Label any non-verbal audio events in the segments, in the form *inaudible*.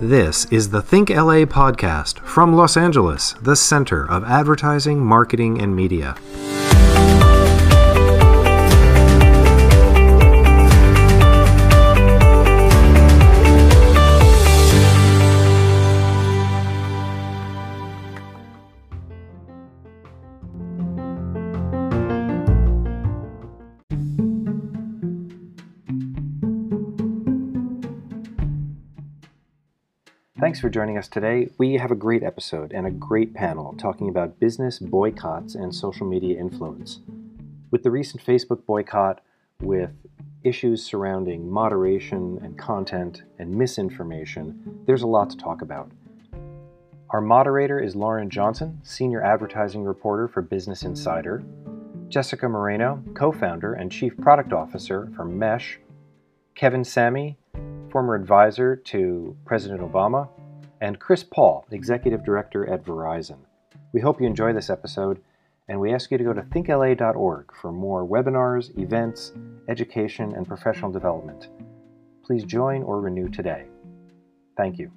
This is the Think LA podcast from Los Angeles, the center of advertising, marketing, and media. Thanks for joining us today. We have a great episode and a great panel talking about business boycotts and social media influence. With the recent Facebook boycott, with issues surrounding moderation and content and misinformation, there's a lot to talk about. Our moderator is Lauren Johnson, Senior Advertising Reporter for Business Insider, Jessica Moreno, co founder and Chief Product Officer for Mesh, Kevin Sammy, former advisor to President Obama, and Chris Paul, Executive Director at Verizon. We hope you enjoy this episode, and we ask you to go to thinkla.org for more webinars, events, education, and professional development. Please join or renew today. Thank you.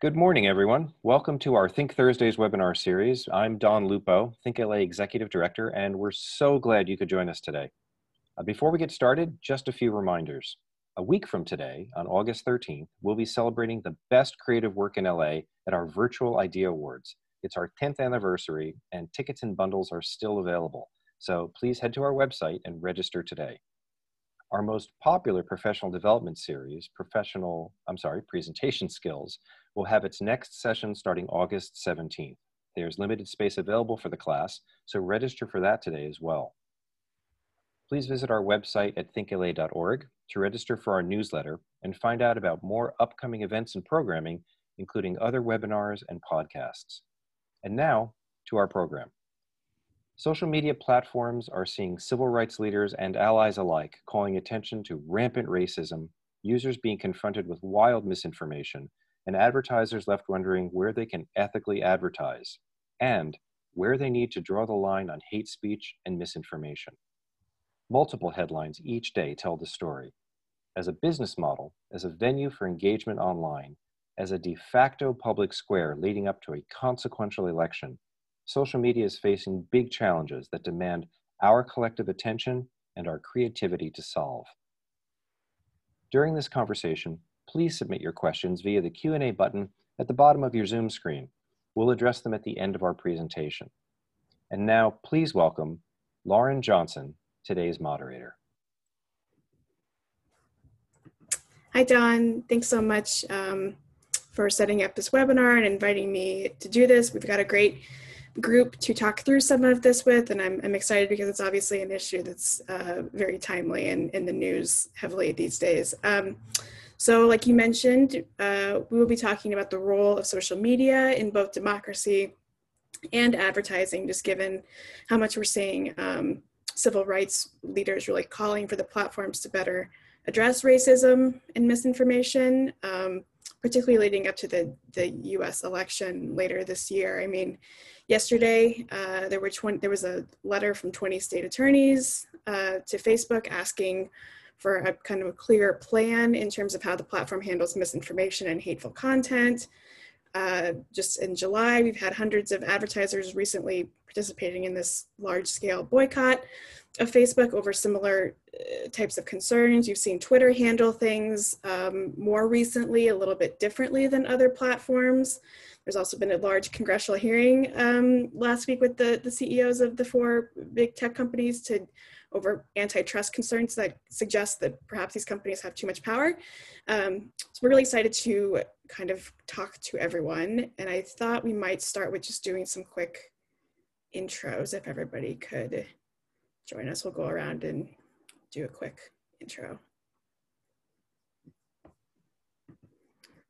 Good morning, everyone. Welcome to our Think Thursdays webinar series. I'm Dawn Lupul, Think LA Executive Director, and we're so glad you could join us today. Uh, before we get started, just a few reminders. A week from today, on August 13th, we'll be celebrating the best creative work in LA at our Virtual Idea Awards. It's our 10th anniversary, and tickets and bundles are still available. So please head to our website and register today. Our most popular professional development series, Professional, I'm sorry, Presentation Skills, will have its next session starting August 17th. There's limited space available for the class, so register for that today as well please visit our website at thinkla.org to register for our newsletter and find out about more upcoming events and programming, including other webinars and podcasts. And now to our program. Social media platforms are seeing civil rights leaders and allies alike calling attention to rampant racism, users being confronted with wild misinformation, and advertisers left wondering where they can ethically advertise, and where they need to draw the line on hate speech and misinformation. Multiple headlines each day tell the story. As a business model, as a venue for engagement online, as a de facto public square leading up to a consequential election, social media is facing big challenges that demand our collective attention and our creativity to solve. During this conversation, please submit your questions via the Q&A button at the bottom of your Zoom screen. We'll address them at the end of our presentation. And now, please welcome Lauren Johnson, today's moderator. Hi, Dawn. Thanks so much um, for setting up this webinar and inviting me to do this. We've got a great group to talk through some of this with, and I'm, I'm excited because it's obviously an issue that's uh, very timely and in the news heavily these days. Um, so like you mentioned, uh, we will be talking about the role of social media in both democracy and advertising, just given how much we're seeing um, civil rights leaders really calling for the platforms to better address racism and misinformation, um, particularly leading up to the, the US election later this year. I mean, yesterday uh, there, were 20, there was a letter from 20 state attorneys uh, to Facebook asking for a kind of a clear plan in terms of how the platform handles misinformation and hateful content. Uh, just in July, we've had hundreds of advertisers recently participating in this large scale boycott of Facebook over similar uh, types of concerns. You've seen Twitter handle things um, more recently, a little bit differently than other platforms. There's also been a large congressional hearing um, last week with the, the CEOs of the four big tech companies to over antitrust concerns that suggest that perhaps these companies have too much power. Um, so we're really excited to kind of talk to everyone. And I thought we might start with just doing some quick intros if everybody could join us. We'll go around and do a quick intro.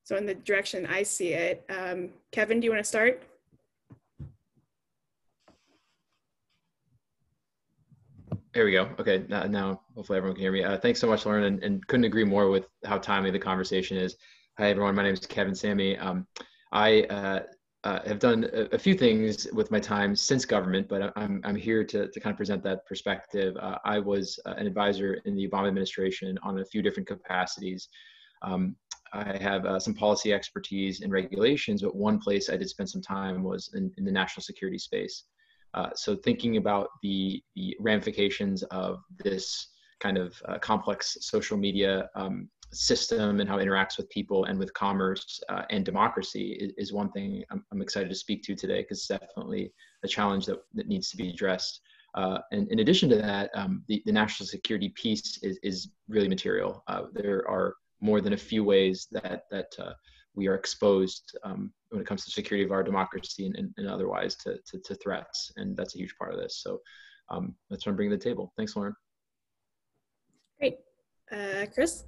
So in the direction I see it, um, Kevin, do you want to start? There we go. Okay, now, now hopefully everyone can hear me. Uh, thanks so much, Lauren, and, and, couldn't agree more with how timely the conversation is. Hi, everyone. My name is Kevin Sammy. Um, I uh, uh, have done a, a, few things with my time since government, but I'm, I'm here to, to kind of present that perspective. Uh, I was uh, an advisor in the Obama administration on a few different capacities. Um, I have uh, some policy expertise in regulations, but one place I did spend some time was in, in the national security space. Uh, so thinking about the, the ramifications of this kind of complex social media um, system and how it interacts with people and with commerce uh, and democracy is, is one thing I'm, I'm, excited to speak to today because it's definitely a challenge that, that needs to be addressed. Uh, and in addition to that, um, the, the national security piece is, is really material. Uh, there are more than a few ways that, that uh, we are exposed um, when it comes to security of our democracy and, and, and otherwise to, to, to, threats. And that's a huge part of this. So um, that's what I'm bringing to the table. Thanks, Lauren. Great. Uh, Chris?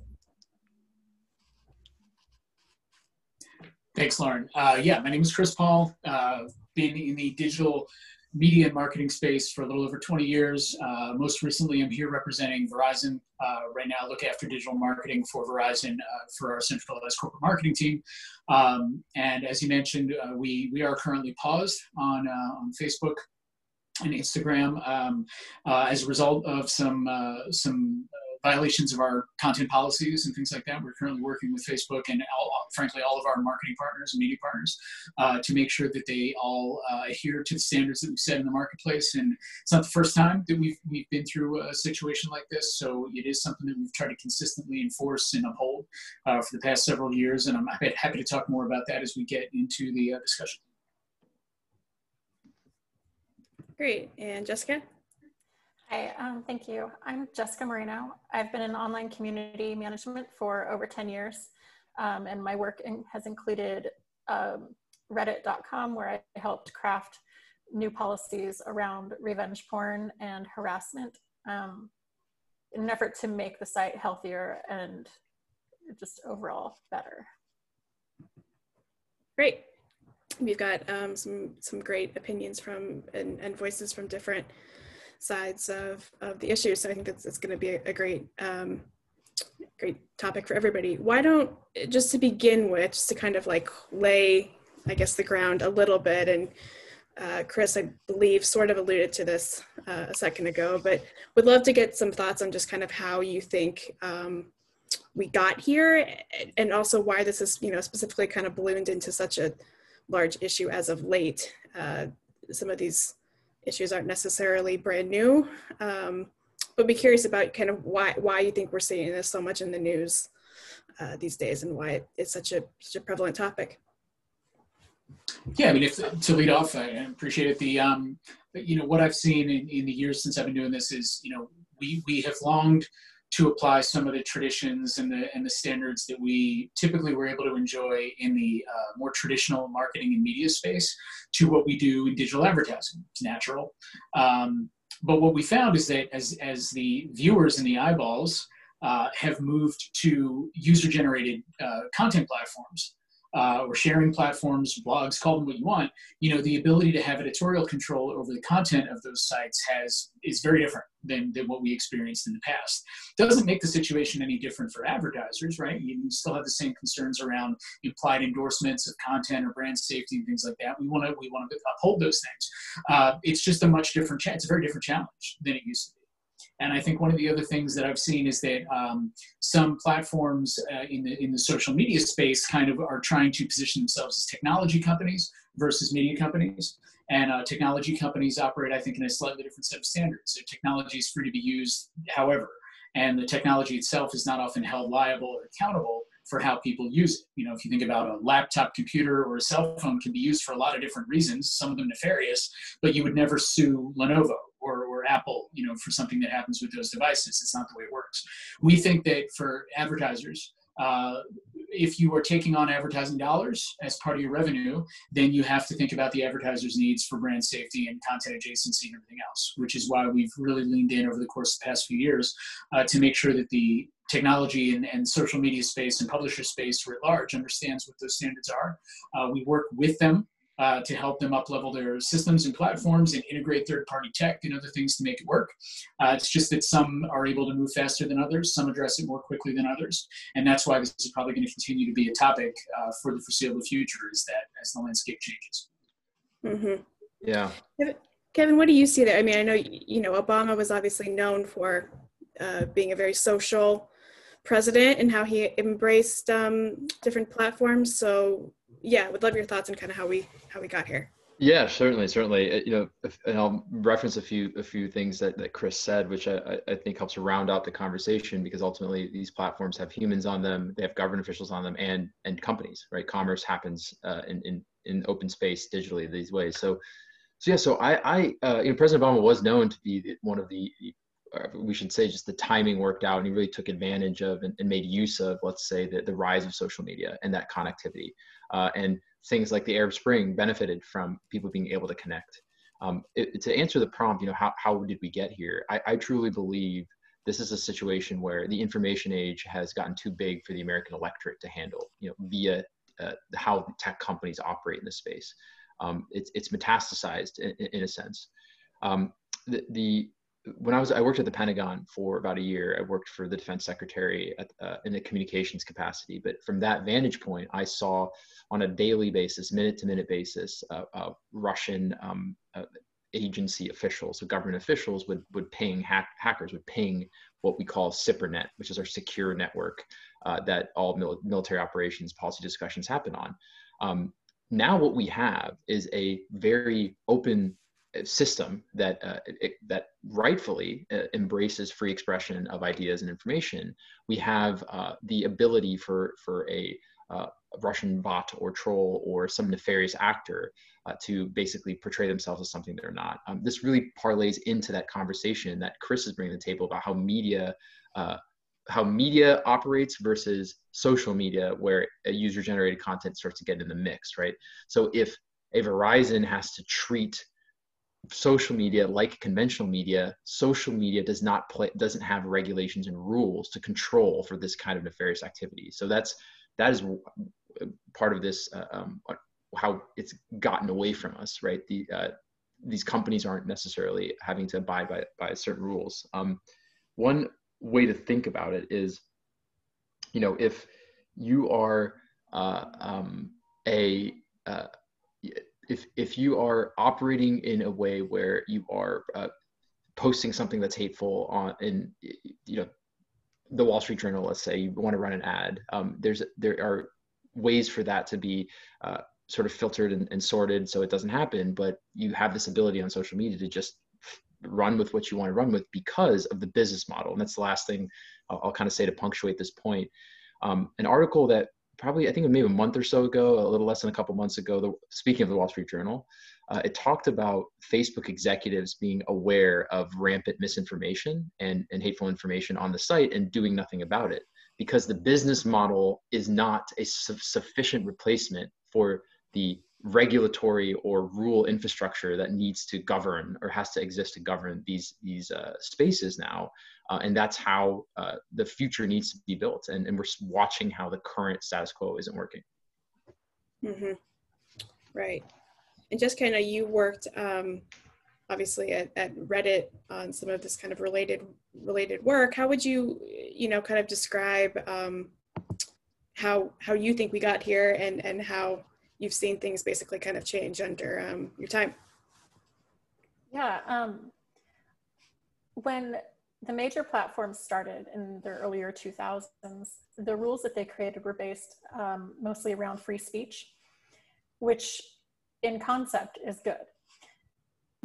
Thanks, Lauren. Uh, yeah, my name is Chris Paul. Uh, been in the digital media and marketing space for a little over 20 years. Uh, most recently, I'm here representing Verizon. Uh, right now, I look after digital marketing for Verizon uh, for our centralized corporate marketing team. Um, and as you mentioned, uh, we we are currently paused on on Facebook and Instagram um, as a result of some some violations of our content policies and things like that. We're currently working with Facebook and all, frankly all of our marketing partners and media partners uh, to make sure that they all uh, adhere to the standards that we set in the marketplace. And it's not the first time that we've we've been through a situation like this, so it is something that we've tried to consistently enforce and uphold uh, for the past several years. And I'm happy to talk more about that as we get into the uh, discussion. Great, and Jessica. Hi, um, thank you. I'm Jessica Moreno. I've been in online community management for over 10 years, um, and my work in, has included um, Reddit.com, where I helped craft new policies around revenge porn and harassment um, in an effort to make the site healthier and just overall better. Great. We've got um, some some great opinions from and, and voices from different sides of, of the issue. So I think that's, it's going to be a, a great, um, great topic for everybody. Why don't, just to begin with, just to kind of like lay, I guess, the ground a little bit and uh, Chris, I believe, sort of alluded to this uh, a second ago, but would love to get some thoughts on just kind of how you think um, we got here, and also why this is, you know, specifically kind of ballooned into such a large issue as of late. Uh, some of these issues aren't necessarily brand new, um, but be curious about kind of why why you think we're seeing this so much in the news uh, these days and why it's such a such a prevalent topic. Yeah, I mean, if to lead off, I appreciate it. The um, you know what I've seen in, in the years since I've been doing this is you know we we have longed to apply some of the traditions and the and the standards that we typically were able to enjoy in the uh, more traditional marketing and media space to what we do in digital advertising. It's natural, um, but what we found is that as as the viewers and the eyeballs uh, have moved to user generated uh, content platforms uh, or sharing platforms, blogs, call them what you want, you know, the ability to have editorial control over the content of those sites has is very different than, than what we experienced in the past. Doesn't make the situation any different for advertisers, right? You, still have the same concerns around implied endorsements of content or brand safety and things like that. We want to we want to uphold those things. Uh, it's just a much different. It's a very different challenge than it used to be. And I think one of the other things that I've seen is that um, some platforms uh, in the in the social media space kind of are trying to position themselves as technology companies versus media companies. And uh, technology companies operate, I think, in a slightly different set of standards. Their technology is free to be used, however, and the technology itself is not often held liable or accountable for how people use it. You know, if you think about a laptop computer or a cell phone can be used for a lot of different reasons, some of them nefarious, but you would never sue Lenovo Apple, you know, for something that happens with those devices. It's not the way it works. We think that for advertisers, uh, if you are taking on advertising dollars as part of your revenue, then you have to think about the advertiser's needs for brand safety and content adjacency and everything else, which is why we've really leaned in over the course of the past few years uh, to make sure that the technology and, and social media space and publisher space writ large understands what those standards are. Uh, we work with them uh, to help them up-level their systems and platforms and integrate third-party tech and other things to make it work. Uh, it's just that some are able to move faster than others, some address it more quickly than others, and that's why this is probably going to continue to be a topic uh, for the foreseeable future. Is that as the landscape changes. Mm-hmm. Yeah. Kevin, what do you see there? I mean, I know you know Obama was obviously known for uh, being a very social president and how he embraced um, different platforms. So yeah, would love your thoughts on kind of how we how we got here. Yeah, certainly, certainly. Uh, you know, if, and I'll reference a few a few things that, that Chris said, which I, I think helps round out the conversation because ultimately these platforms have humans on them, they have government officials on them, and and companies. Right, commerce happens uh, in in in open space digitally these ways. So, so yeah, so I I uh, you know President Obama was known to be one of the we should say just the timing worked out and he really took advantage of and, and made use of let's say the, the rise of social media and that connectivity uh, and things like the arab spring benefited from people being able to connect. Um, it, to answer the prompt you know how, how did we get here? I, I truly believe this is a situation where the information age has gotten too big for the american electorate to handle you know via uh, how tech companies operate in this space. Um, it's, it's metastasized in, in a sense. Um, the, when I was I worked at the Pentagon for about a year. I worked for the defense secretary at, uh, in the communications capacity. But from that vantage point, I saw on a daily basis, minute to minute basis, uh, uh, Russian um, uh, agency officials, so government officials, would would ping hack, hackers would ping what we call SIPRNet, which is our secure network uh, that all mil- military operations policy discussions happen on. Um, now what we have is a very open system that uh, it, that rightfully uh, embraces free expression of ideas and information, we have uh, the ability for for a, uh, Russian bot or troll or some nefarious actor uh, to basically portray themselves as something they're not. Um, this really parlays into that conversation that Chris is bringing to the table about how media. Uh, how media operates versus social media, where a user-generated content starts to get in the mix, right? So if a Verizon has to treat social media like conventional media social media does not play doesn't have regulations and rules to control for this kind of nefarious activity. So that's that is part of this uh, um, how it's gotten away from us right? The uh, these companies aren't necessarily having to abide by by certain rules. Um, one way to think about it is you know if you are uh, um, a uh, if if you are operating in a way where you are uh, posting something that's hateful on in you know the Wall Street Journal, let's say you want to run an ad, um, there's there are ways for that to be uh, sort of filtered and, and, sorted so it doesn't happen. But you have this ability on social media to just run with what you want to run with because of the business model. And that's the last thing I'll, I'll kind of say to punctuate this point. Um, an article that probably I think maybe a month or so ago, a little less than a couple months ago. The, speaking of the Wall Street Journal, uh, it talked about Facebook executives being aware of rampant misinformation and, and hateful information on the site and doing nothing about it because the business model is not a su- sufficient replacement for the regulatory or rule infrastructure that needs to govern or has to exist to govern these these uh, spaces now uh, and that's how uh, the future needs to be built and, and we're watching how the current status quo isn't working. Mm-hmm. right. And just kind of you worked um, obviously at, at reddit on some of this kind of related related work. How would you you know kind of describe um, how how you think we got here and and how you've seen things basically kind of change under um, your time. Yeah. Um, when the major platforms started in the earlier 2000s, the rules that they created were based um, mostly around free speech, which in concept is good.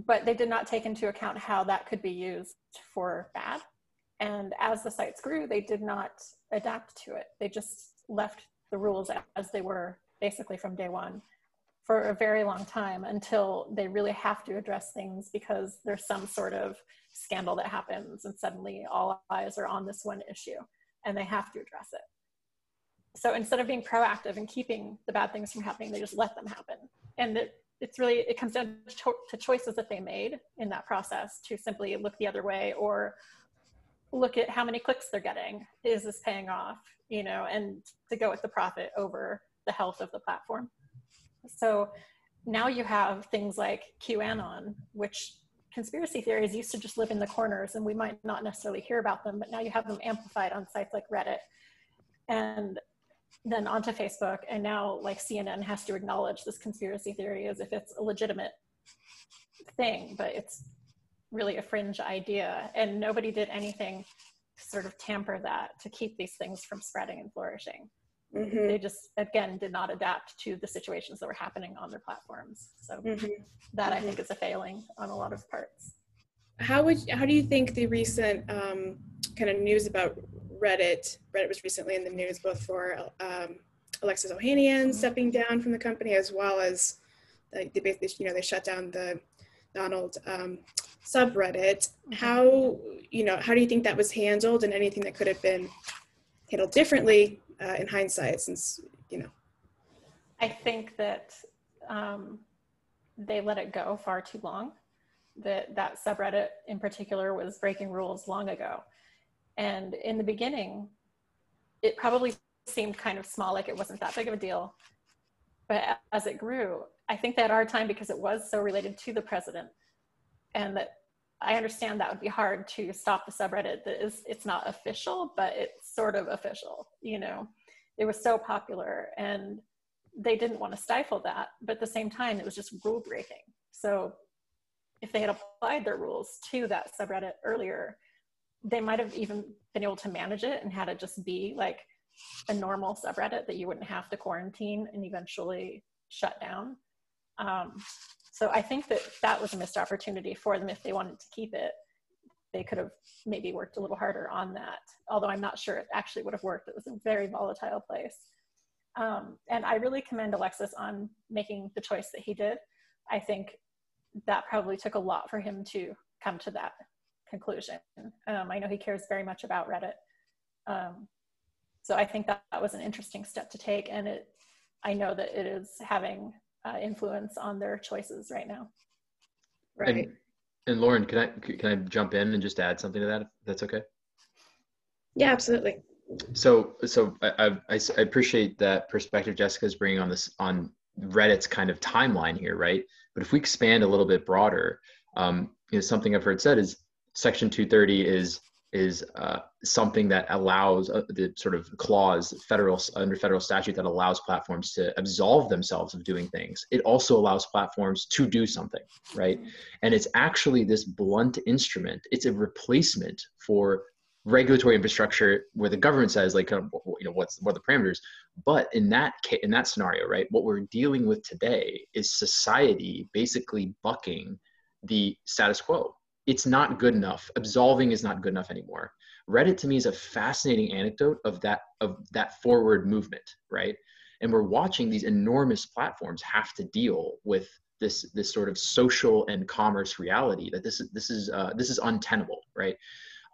But they did not take into account how that could be used for bad. And as the sites grew, they did not adapt to it. They just left the rules as they were basically from day one for a very long time until they really have to address things because there's some sort of scandal that happens and suddenly all eyes are on this one issue and they have to address it. So instead of being proactive and keeping the bad things from happening, they just let them happen. And it, it's really, it comes down to, to choices that they made in that process to simply look the other way or look at how many clicks they're getting. Is this paying off? You know, and to go with the profit over the health of the platform. So now you have things like QAnon, which conspiracy theories used to just live in the corners and we might not necessarily hear about them, but now you have them amplified on sites like Reddit and then onto Facebook. And now, like, CNN has to acknowledge this conspiracy theory as if it's a legitimate thing, but it's really a fringe idea. And nobody did anything to sort of tamper that to keep these things from spreading and flourishing. Mm-hmm. They just, again, did not adapt to the situations that were happening on their platforms. So mm-hmm. that I think is a failing on a lot of parts. How would how do you think the recent um, kind of news about Reddit? Reddit was recently in the news both for um, Alexis Ohanian stepping down from the company as well as they basically you know they shut down the Donald um, subreddit. Mm-hmm. How you know how do you think that was handled and anything that could have been handled differently uh, in hindsight since you know. I think that um, they let it go far too long. That that subreddit in particular was breaking rules long ago. And in the beginning it probably seemed kind of small like it wasn't that big of a deal. But as it grew i think they had a hard time because it was so related to the president and that I understand that would be hard to stop the subreddit that is it's not official, but it's sort of official, you know. It was so popular and they didn't want to stifle that, but at the same time it was just rule breaking. So if they had applied their rules to that subreddit earlier, they might have even been able to manage it and had it just be like a normal subreddit that you wouldn't have to quarantine and eventually shut down. Um, so I think that that was a missed opportunity for them if they wanted to keep it. They could have maybe worked a little harder on that, although I'm not sure it actually would have worked. It was a very volatile place. Um, and I really commend Alexis on making the choice that he did. I think that probably took a lot for him to come to that conclusion. Um, I know he cares very much about Reddit. Um, so I think that, that was an interesting step to take. And it, I know that it is having uh, influence on their choices right now. Right. And, and Lauren, can I can I jump in and just add something to that? If that's okay. Yeah, absolutely. So so I, I, I appreciate that perspective Jessica's bringing on this on Reddit's kind of timeline here, right? But if we expand a little bit broader, um, you know, something I've heard said is Section 230 is is uh, something that allows uh, the sort of clause federal under federal statute that allows platforms to absolve themselves of doing things. It also allows platforms to do something right? And it's actually this blunt instrument. It's a replacement for regulatory infrastructure where the government says like you know what's what are the parameters. But in that in that scenario right what we're dealing with today is society basically bucking the status quo it's not good enough. Absolving is not good enough anymore. Reddit to me is a fascinating anecdote of that of that forward movement, right? And we're watching these enormous platforms have to deal with this this sort of social and commerce reality that this is this is uh, this is untenable, right?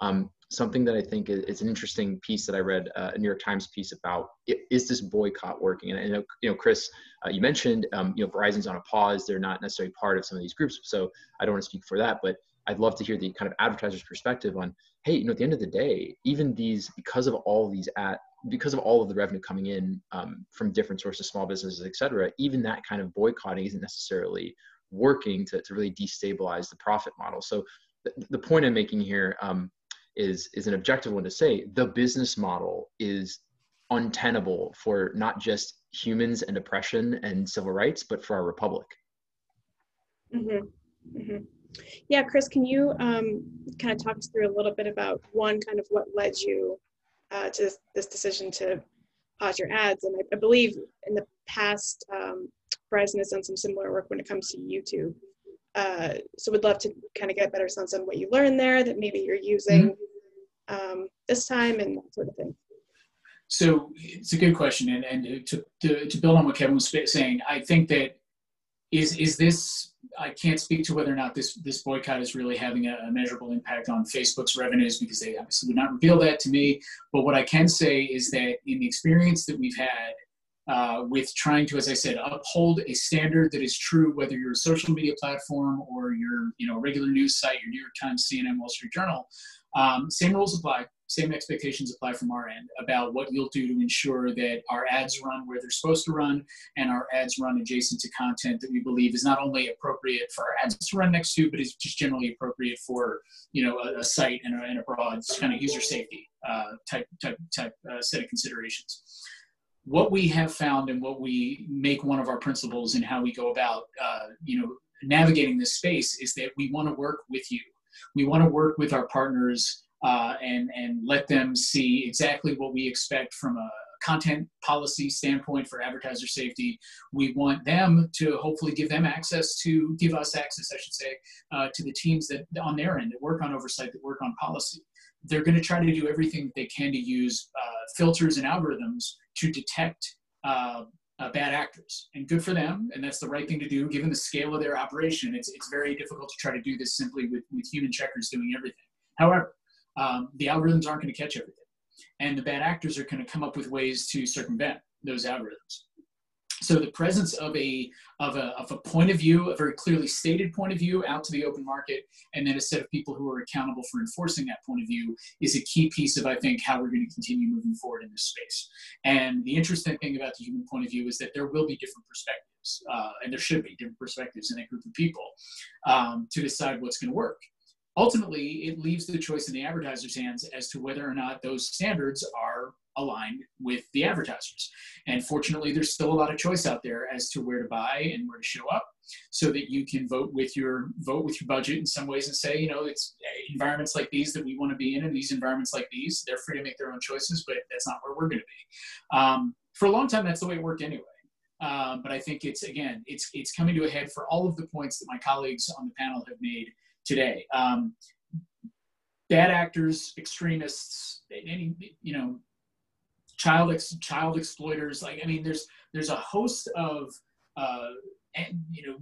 Um, something that I think is, is, an interesting piece that I read uh, a New York Times piece about is this boycott working? And I know you know Chris, uh, you mentioned um, you know Verizon's on a pause; they're not necessarily part of some of these groups, so I don't want to speak for that, but I'd love to hear the kind of advertiser's perspective on, hey, you know, at the end of the day, even these, because of all these at, because of all of the revenue coming in um, from different sources, small businesses, et cetera, even that kind of boycotting isn't necessarily working to, to really destabilize the profit model. So the, the point I'm making here um, is is an objective one to say the business model is untenable for not just humans and oppression and civil rights, but for our republic. Mm-hmm. Mm-hmm. Yeah, Chris, can you um, kind of talk us through a little bit about one, kind of what led you uh, to this, this, decision to pause your ads? And I, I believe in the past, um, Verizon has done some similar work when it comes to YouTube. Uh, so we'd love to kind of get a better sense on what you learned there that maybe you're using mm-hmm. um, this time and that sort of thing. So it's a good question, and, and to, to, to build on what Kevin was saying, I think that is is this I can't speak to whether or not this this boycott is really having a, measurable impact on Facebook's revenues because they obviously would not reveal that to me. But what I can say is that in the experience that we've had uh, with trying to, as I said, uphold a standard that is true whether you're a social media platform or your you know regular news site, your New York Times, CNN, Wall Street Journal, um, same rules apply. Same expectations apply from our end about what you'll do to ensure that our ads run where they're supposed to run and our ads run adjacent to content that we believe is not only appropriate for our ads to run next to, but is just generally appropriate for you know a, a site and a, and a broad kind of user safety uh, type type type uh, set of considerations. What we have found and what we make one of our principles in how we go about uh, you know navigating this space is that we want to work with you. We want to work with our partners uh, and and let them see exactly what we expect from a content policy standpoint for advertiser safety. We want them to hopefully give them access to give us access, I should say, uh, to the teams that on their end that work on oversight, that work on policy. They're going to try to do everything they can to use uh, filters and algorithms to detect uh, uh, bad actors and good for them and that's the right thing to do given the scale of their operation it's, it's very difficult to try to do this simply with, with human checkers doing everything however um, the algorithms aren't going to catch everything. And the bad actors are going to come up with ways to circumvent those algorithms. So the presence of a, of a, of a point of view, a very clearly stated point of view out to the open market, and then a set of people who are accountable for enforcing that point of view is a key piece of, I think, how we're going to continue moving forward in this space. And the interesting thing about the human point of view is that there will be different perspectives, uh, and there should be different perspectives in a group of people um, to decide what's going to work ultimately it leaves the choice in the advertiser's hands as to whether or not those standards are aligned with the advertisers. And fortunately there's still a lot of choice out there as to where to buy and where to show up so that you can vote with your vote with your budget in some ways and say you know it's environments like these that we want to be in and these environments like these they're free to make their own choices but that's not where we're going to be. Um, for a long time that's the way it worked anyway. Um, but I think it's again, it's it's coming to a head for all of the points that my colleagues on the panel have made today. Um, bad actors, extremists, any you know, child ex- child exploiters. Like I mean, there's there's a host of uh, you know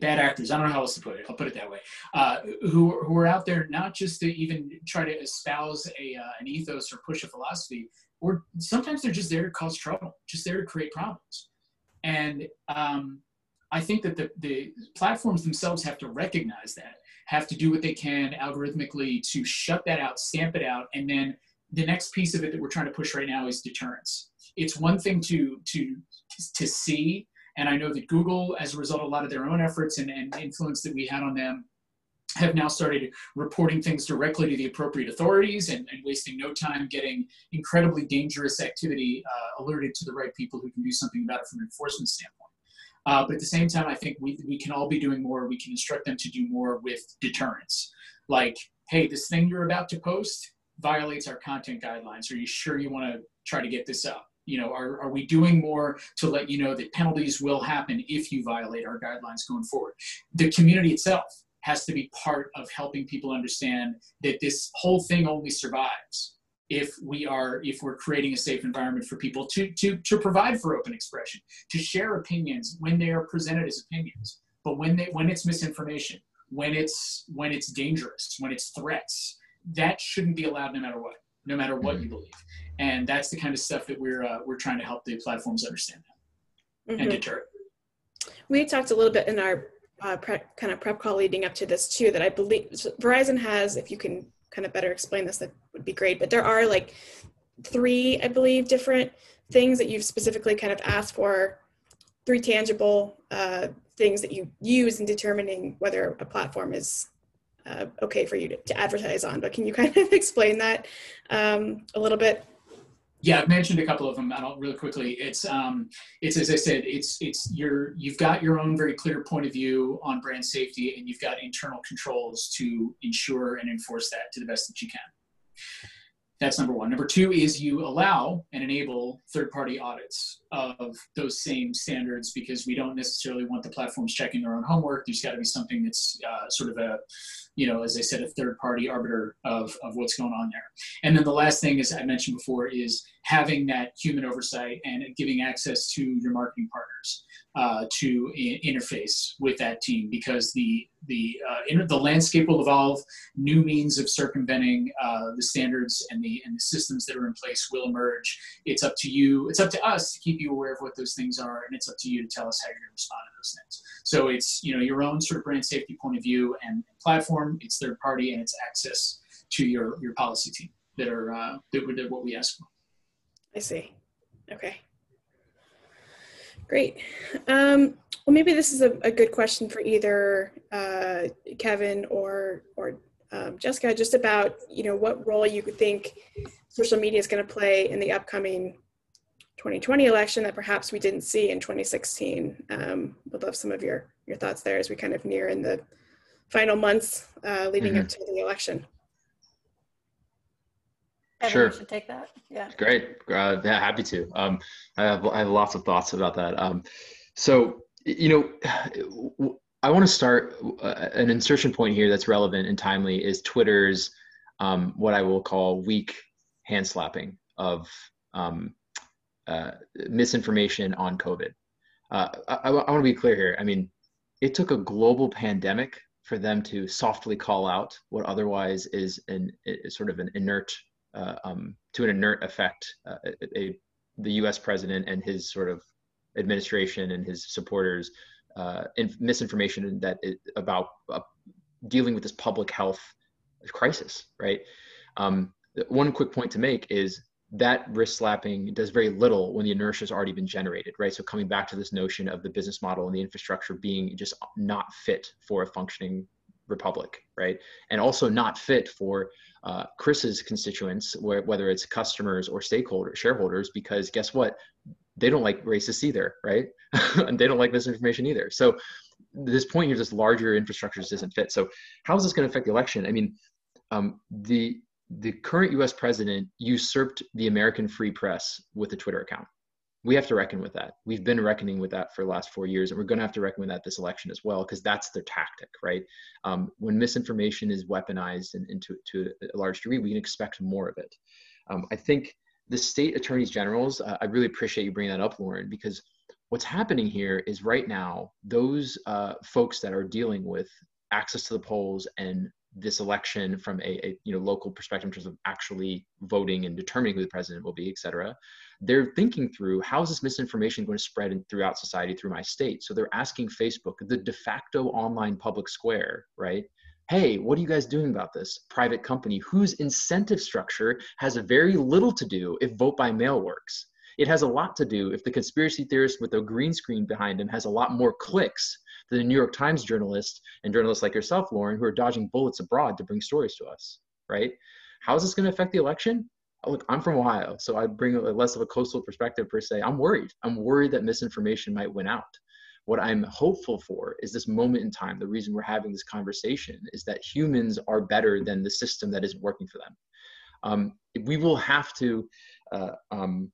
bad actors. I don't know how else to put it. I'll put it that way. Uh, who who are out there not just to even try to espouse a uh, an ethos or push a philosophy, or sometimes they're just there to cause trouble, just there to create problems. And um, I think that the, the platforms themselves have to recognize that, have to do what they can algorithmically to shut that out, stamp it out, and then the next piece of it that we're trying to push right now is deterrence. It's one thing to to to see, and I know that Google, as a result of a lot of their own efforts and, and influence that we had on them, have now started reporting things directly to the appropriate authorities and, and wasting no time getting incredibly dangerous activity uh, alerted to the right people who can do something about it from an enforcement standpoint. Uh, but at the same time, I think we, we can all be doing more. We can instruct them to do more with deterrence. Like, hey, this thing you're about to post violates our content guidelines. Are you sure you want to try to get this up? You know, are, are we doing more to let you know that penalties will happen if you violate our guidelines going forward? The community itself has to be part of helping people understand that this whole thing only survives if we are if we're creating a safe environment for people to to to provide for open expression to share opinions when they are presented as opinions but when they when it's misinformation when it's when it's dangerous when it's threats that shouldn't be allowed no matter what no matter what mm-hmm. you believe and that's the kind of stuff that we're uh, we're trying to help the platforms understand that mm-hmm. and deter we talked a little bit in our uh, prep, kind of prep call leading up to this too that i believe verizon has if you can kind of better explain this, that would be great. But there are like three, I believe, different things that you've specifically kind of asked for, three tangible uh, things that you use in determining whether a platform is uh, okay for you to, to, advertise on. But can you kind of *laughs* explain that um, a little bit? Yeah, I've mentioned a couple of them. I don't really quickly. It's um, it's as I said, it's it's your you've got your own very clear point of view on brand safety, and you've got internal controls to ensure and enforce that to the best that you can. That's number one. Number two is you allow and enable third-party audits of those same standards because we don't necessarily want the platforms checking their own homework. There's got to be something that's uh, sort of a you know, as I said, a third party arbiter of, of what's going on there. And then the last thing, as I mentioned before, is having that human oversight and giving access to your marketing partners uh, to I- interface with that team because the the uh, inter- the landscape will evolve. New means of circumventing uh, the standards and the and the systems that are in place will emerge. It's up to you. It's up to us to keep you aware of what those things are, and it's up to you to tell us how you're going to respond to those things. So it's you know your own sort of brand safety point of view and platform. It's third party and it's access to your your policy team that are uh, that, that what we ask for. I see. Okay. Great. Um, well, maybe this is a, a good question for either uh, Kevin or or um, Jessica, just about you know what role you could think social media is going to play in the upcoming 2020 election that perhaps we didn't see in 2016. Um, would love some of your your thoughts there as we kind of near in the final months uh, leading mm-hmm. up to the election. Sure. should take that. Yeah. Great. Uh, yeah, happy to. Um, I have I have lots of thoughts about that. Um, so you know, *sighs* I want to start uh, an insertion point here that's relevant and timely is Twitter's um, what I will call weak hand slapping of um, uh, misinformation on COVID. Uh, I, I want to be clear here. I mean, it took a global pandemic for them to softly call out what otherwise is an is sort of an inert uh, um, to an inert effect. Uh, a, a, the U.S. president and his sort of administration and his supporters uh, misinformation that it, about uh, dealing with this public health crisis, right? Um, one quick point to make is that wrist slapping does very little when the inertia has already been generated, right? So coming back to this notion of the business model and the infrastructure being just not fit for a functioning republic, right? And also not fit for uh, Chris's constituents, where, whether it's customers or stakeholders, shareholders, because guess what? They don't like racists either, right? *laughs* and they don't like misinformation either. So this point here, this larger infrastructure just doesn't fit. So how is this going to affect the election? I mean, um, the the current U.S. president usurped the American free press with a Twitter account we have to reckon with that. We've been reckoning with that for the last four years, and we're going to have to reckon with that this election as well, because that's their tactic, right? Um, when misinformation is weaponized and, and to, to, a large degree, we can expect more of it. Um, I think the state attorneys generals, uh, I really appreciate you bringing that up, Lauren, because what's happening here is right now, those uh, folks that are dealing with access to the polls and this election from a, a, you know local perspective in terms of actually voting and determining who the president will be, et cetera, they're thinking through how is this misinformation going to spread in, throughout society through my state. So they're asking Facebook, the de facto online public square, right? Hey, what are you guys doing about this private company whose incentive structure has very little to do if vote by mail works? It has a lot to do if the conspiracy theorist with a green screen behind him has a lot more clicks than the New York Times journalist and journalists like yourself, Lauren, who are dodging bullets abroad to bring stories to us, right? How is this going to affect the election? Look, I'm from Ohio, so I bring a less of a coastal perspective per se. I'm worried. I'm worried that misinformation might win out. What I'm hopeful for is this moment in time. The reason we're having this conversation is that humans are better than the system that isn't working for them. Um, we will have to uh, um,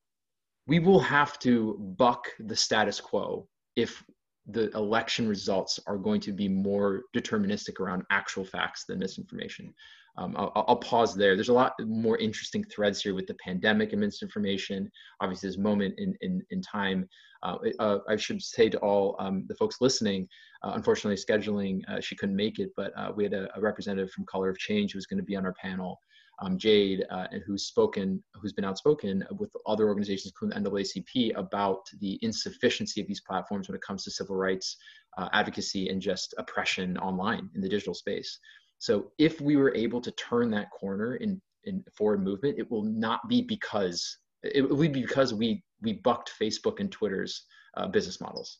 we will have to buck the status quo if the election results are going to be more deterministic around actual facts than misinformation. Um, I'll, I'll, pause there. There's a lot more interesting threads here with the pandemic and misinformation. Obviously, this moment in, in, in time. Uh, uh, I should say to all um, the folks listening, uh, unfortunately, scheduling, uh, she couldn't make it, but uh, we had a, a, representative from Color of Change who was going to be on our panel um, Jade, uh, and who's spoken, who's been outspoken with other organizations, including NAACP, about the insufficiency of these platforms when it comes to civil rights advocacy and just oppression online in the digital space. So if we were able to turn that corner in, in forward movement, it will not be because it will be because we we bucked Facebook and Twitter's uh, business models.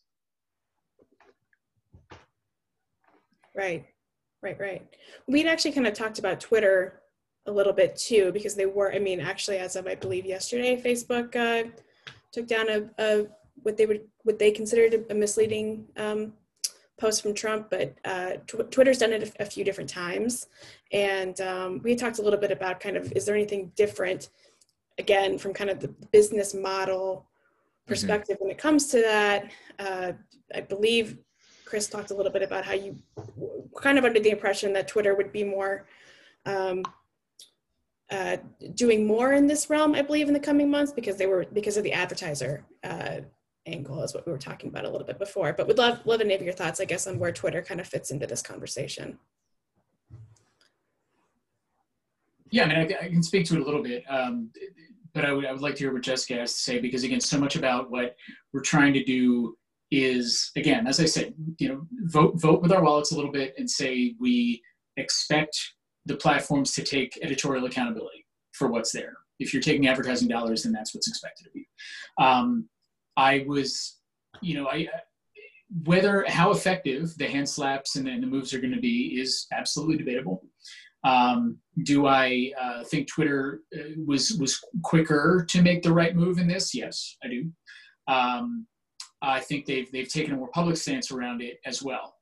Right, right, right. We'd actually kind of talked about Twitter a little bit too because they were i mean actually as of i believe yesterday facebook uh, took down a, a, what they would what they considered a misleading um, post from trump but uh, tw- twitter's done it a, a, few different times and um, we talked a little bit about kind of is there anything different again from kind of the business model mm-hmm. perspective mm-hmm. when it comes to that uh, i believe chris talked a little bit about how you kind of under the impression that twitter would be more um, uh, doing more in this realm, I believe, in the coming months because they were because of the advertiser uh, angle, is what we were talking about a little bit before. But would love love any of your thoughts, I guess, on where Twitter kind of fits into this conversation. Yeah, I mean, I, I can speak to it a little bit, um, but I would I would like to hear what Jessica has to say because again, so much about what we're trying to do is again, as I said, you know, vote vote with our wallets a little bit and say we expect the platforms to take editorial accountability for what's there. If you're taking advertising dollars, then that's what's expected of you. Um, I was, you know, I whether how effective the hand slaps and, and the moves are going to be is absolutely debatable. Um, do I uh, think Twitter uh, was was quicker to make the right move in this? Yes, I do. Um, I think they've they've taken a more public stance around it as well,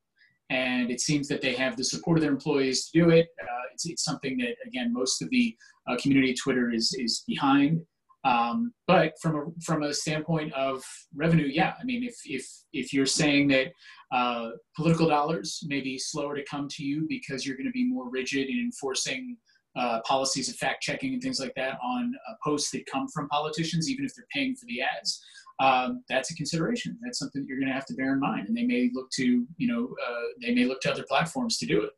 and it seems that they have the support of their employees to do it. Uh, it's, it's something that again most of the uh, community Twitter is is behind. Um, but from a from a standpoint of revenue, yeah, I mean, if if if you're saying that uh, political dollars may be slower to come to you because you're going to be more rigid in enforcing uh, policies of fact checking and things like that on uh, posts that come from politicians, even if they're paying for the ads. Um, that's a consideration. That's something that you're going to have to bear in mind, and they may look to, you know, uh, they may look to other platforms to do it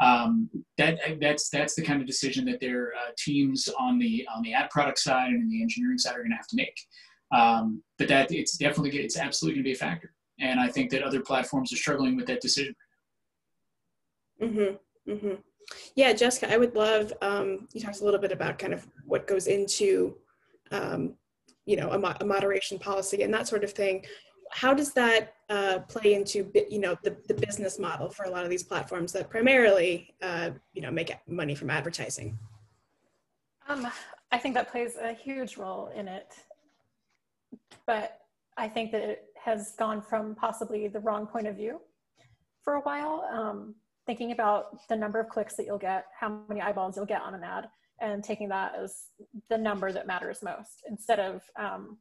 um, that that's that's the kind of decision that their uh, teams on the on the ad product side and in the engineering side are going to have to make. Um, but that it's definitely it's absolutely going to be a factor, and I think that other platforms are struggling with that decision. Mm-hmm. Mm-hmm. Yeah, Jessica, I would love. Um, you talked a little bit about kind of what goes into, um, you know, a, mo- a moderation policy and that sort of thing how does that uh, play into you know the, the business model for a lot of these platforms that primarily uh, you know make money from advertising. Um, i think that plays a huge role in it. But i think that it has gone from possibly the wrong point of view for a while. Um, thinking about the number of clicks that you'll get how many eyeballs you'll get on an ad and taking that as the number that matters most instead of um,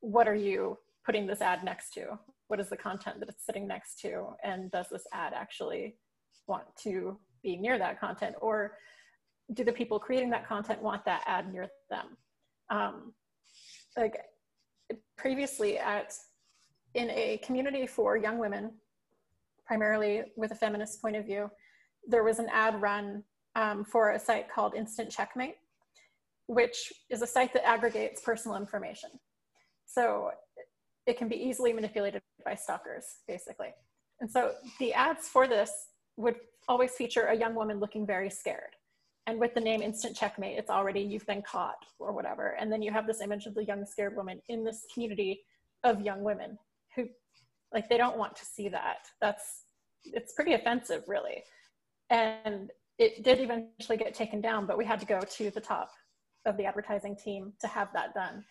what are you putting this ad next to? What is the content that it's sitting next to? And does this ad actually want to be near that content? Or do the people creating that content want that ad near them? Um, like previously at in a community for young women, primarily with a feminist point of view, there was an ad run um, for a site called Instant Checkmate, which is a site that aggregates personal information. So it can be easily manipulated by stalkers, basically. And so the ads for this would always feature a young woman looking very scared. And with the name Instant Checkmate, it's already you've been caught or whatever. And then you have this image of the young scared woman in this community of young women who, like, they don't want to see that. That's, it's pretty offensive, really. And it did eventually get taken down, but we had to go to the top of the advertising team to have that done.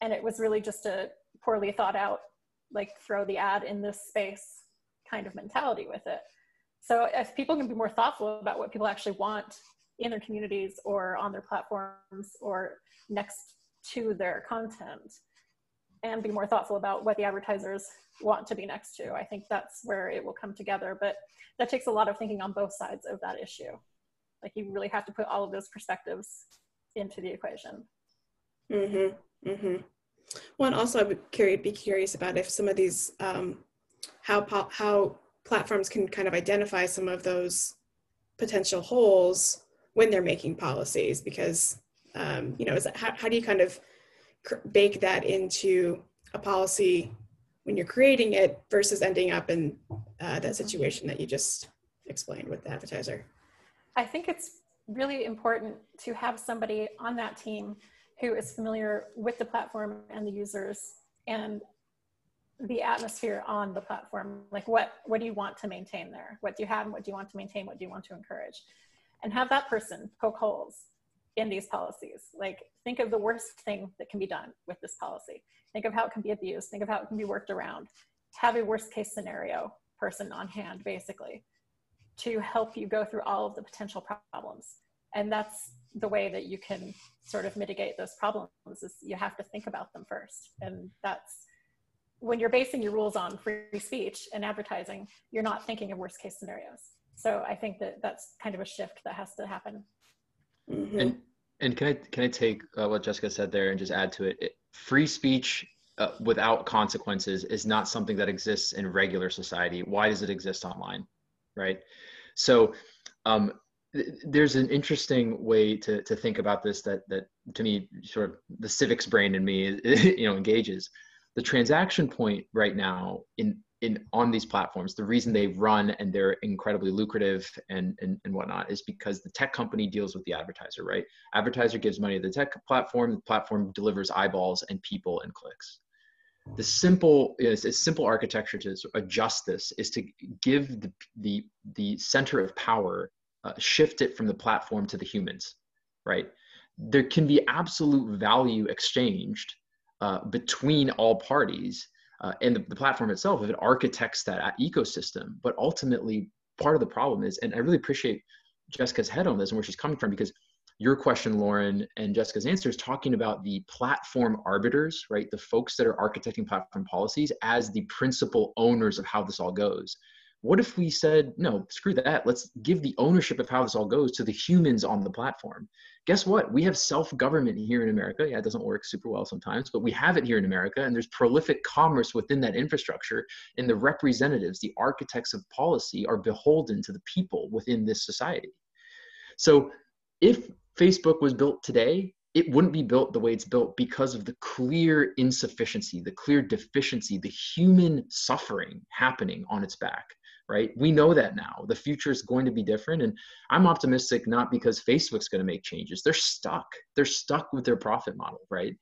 And it was really just a poorly thought out like throw the ad in this space kind of mentality with it. So if people can be more thoughtful about what people actually want in their communities or on their platforms or next to their content and be more thoughtful about what the advertisers want to be next to i think that's where it will come together. But that takes a lot of thinking on both sides of that issue. Like you really have to put all of those perspectives into the equation. Mm-hmm mm-hmm and also I would be curious about if some of these, um, how, how platforms can kind of identify some of those potential holes when they're making policies, because, um, you know, is that, how, how do you kind of bake that into a policy when you're creating it versus ending up in uh, that situation that you just explained with the advertiser? I think it's really important to have somebody on that team who is familiar with the platform and the users and the atmosphere on the platform. Like what what do you want to maintain there? What do you have and what do you want to maintain? What do you want to encourage? And have that person poke holes in these policies. Like think of the worst thing that can be done with this policy. Think of how it can be abused. Think of how it can be worked around. Have a worst case scenario person on hand basically to help you go through all of the potential problems. And that's the way that you can sort of mitigate those problems is you have to think about them first. And that's when you're basing your rules on free speech and advertising you're not thinking of worst case scenarios. So i think that that's kind of a shift that has to happen. Mm-hmm. and and can i can i take uh, what jessica said there and just add to it, it free speech uh, without consequences is not something that exists in regular society. Why does it exist online right? So um, there's an interesting way to, to think about this that, that to me sort of the civics brain in me *laughs* you know engages the transaction point right now in in on these platforms, the reason they run and they're incredibly lucrative and, and and whatnot is because the tech company deals with the advertiser, right? Advertiser gives money to the tech platform, the platform delivers eyeballs and people and clicks. The simple is a simple architecture to adjust this is to give the the the center of power, uh, shift it from the platform to the humans, right? There can be absolute value exchanged uh, between all parties uh, and the, the, platform itself if it architects that ecosystem. But ultimately part of the problem is and i really appreciate jessica's head on this and where she's coming from because your question lauren and jessica's answer is talking about the platform arbiters right? The folks that are architecting platform policies as the principal owners of how this all goes what if we said no screw that let's give the ownership of how this all goes to the humans on the platform guess what? We have self government here in America. Yeah, it doesn't work super well sometimes, but we have it here in America, and there's prolific commerce within that infrastructure. And the representatives, the architects of policy, are beholden to the people within this society. So if Facebook was built today, it wouldn't be built the way it's built because of the clear insufficiency, the clear deficiency, the human suffering happening on its back right? We know that now. The future is going to be different. And I'm optimistic not because Facebook's going to make changes. They're stuck. They're stuck with their profit model, right?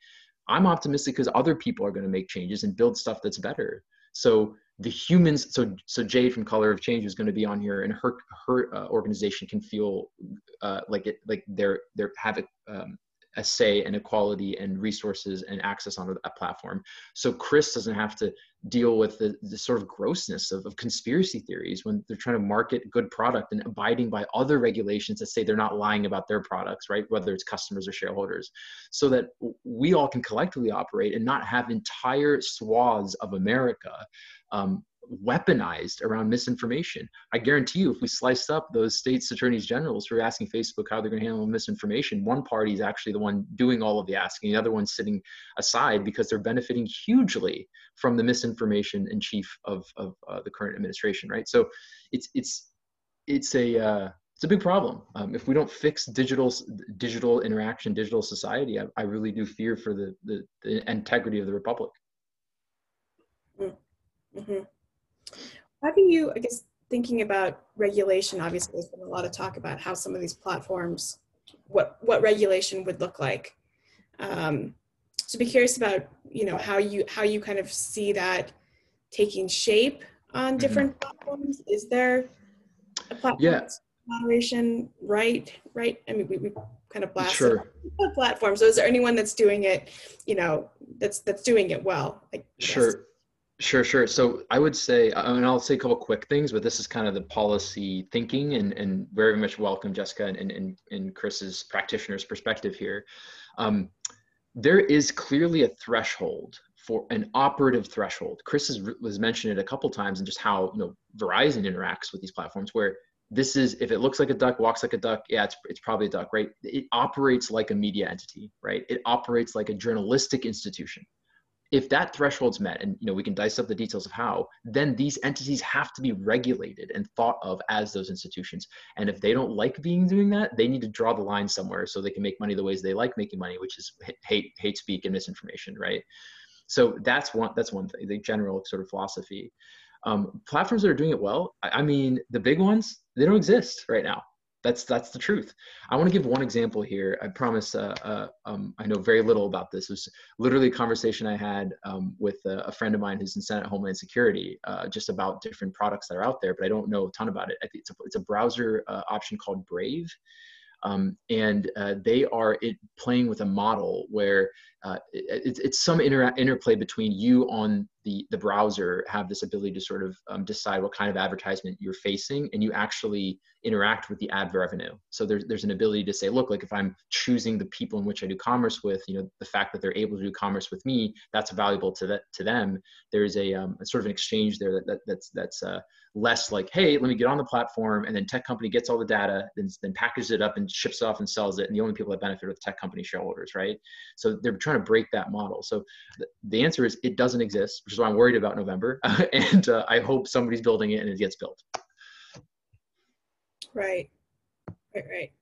I'm optimistic because other people are going to make changes and build stuff that's better. So the humans, so so Jade from Color of Change is going to be on here, and her her uh, organization can feel uh, like it like they're they're have um, a say and equality and resources and access onto that platform. So Chris doesn't have to deal with the, the sort of grossness of, of conspiracy theories when they're trying to market good product and abiding by other regulations that say they're not lying about their products, right? Whether it's customers or shareholders, so that we all can collectively operate and not have entire swaths of America um, weaponized around misinformation. I guarantee you, if we sliced up those states' attorneys generals who are asking Facebook how they're going to handle misinformation, one party is actually the one doing all of the asking, the other one's sitting aside because they're benefiting hugely from the misinformation in chief of, of uh, the current administration, right? So it's it's it's a uh, it's a big problem. Um, if we don't fix digital digital interaction, digital society, I, I really do fear for the, the, the integrity of the republic. Mm-hmm. How do you, I guess, thinking about regulation, obviously there's been a lot of talk about how some of these platforms, what, what regulation would look like. Um, so be curious about, you know, how you, how you kind of see that taking shape on mm-hmm. different mm-hmm. platforms. Is there a platform yeah. moderation right, right? I mean, we, we kind of blasted sure. platforms. So is there anyone that's doing it, you know, that's, that's doing it well? sure. Sure, sure. So I would say, uh, and I'll say a couple quick things, but this is kind of the policy thinking and, and very much welcome Jessica and, and, and Chris's practitioner's perspective here. Um, there is clearly a threshold for an operative threshold. Chris has, was mentioned it a couple times and just how you know Verizon interacts with these platforms where this is if it looks like a duck walks like a duck yeah it's, it's probably a duck right it operates like a media entity right it operates like a journalistic institution if that threshold's met and you know we can dice up the details of how then these entities have to be regulated and thought of as those institutions. And if they don't like being doing that they need to draw the line somewhere so they can make money the ways they like making money which is hate hate speak and misinformation right? So that's one that's one thing the general sort of philosophy. Um, platforms that are doing it well I, I mean the big ones they don't exist right now that's that's the truth. I want to give one example here. I promise. Uh, uh, um, I know very little about this. It was literally a conversation I had um, with a, a, friend of mine who's in Senate Homeland Security, uh, just about different products that are out there. But I don't know a ton about it. It's a, it's a browser uh, option called Brave. Um, and uh, they are it, playing with a model where uh, it, it's some inter- interplay between you on the, the browser have this ability to sort of um, decide what kind of advertisement you're facing and you actually interact with the ad revenue. So there's, there's an ability to say look like if i'm choosing the people in which i do commerce with you know the fact that they're able to do commerce with me that's valuable to that to them. There's a, um, a sort of an exchange there that, that that's that's uh, less like hey let me get on the platform and then tech company gets all the data then, then packages it up and ships off and sells it and the only people that benefit are the tech company shareholders right? So they're trying to break that model. So th- the answer is it doesn't exist which is why i'm worried about november. *laughs* And uh, i hope somebody's building it and it gets built. Right. Right right.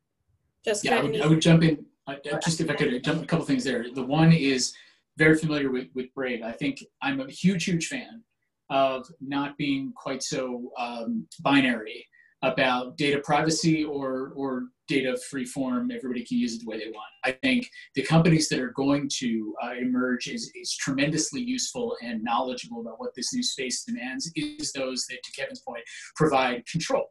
Just yeah I would, I would, jump in uh, just if i could jump a couple things there. The one is very familiar with, with brave i think i'm a huge huge fan of not being quite so um, binary about data privacy or or data free form. Everybody can use it the way they want. I think the companies that are going to uh, emerge is, is tremendously useful and knowledgeable about what this new space demands is those that to kevin's point provide control.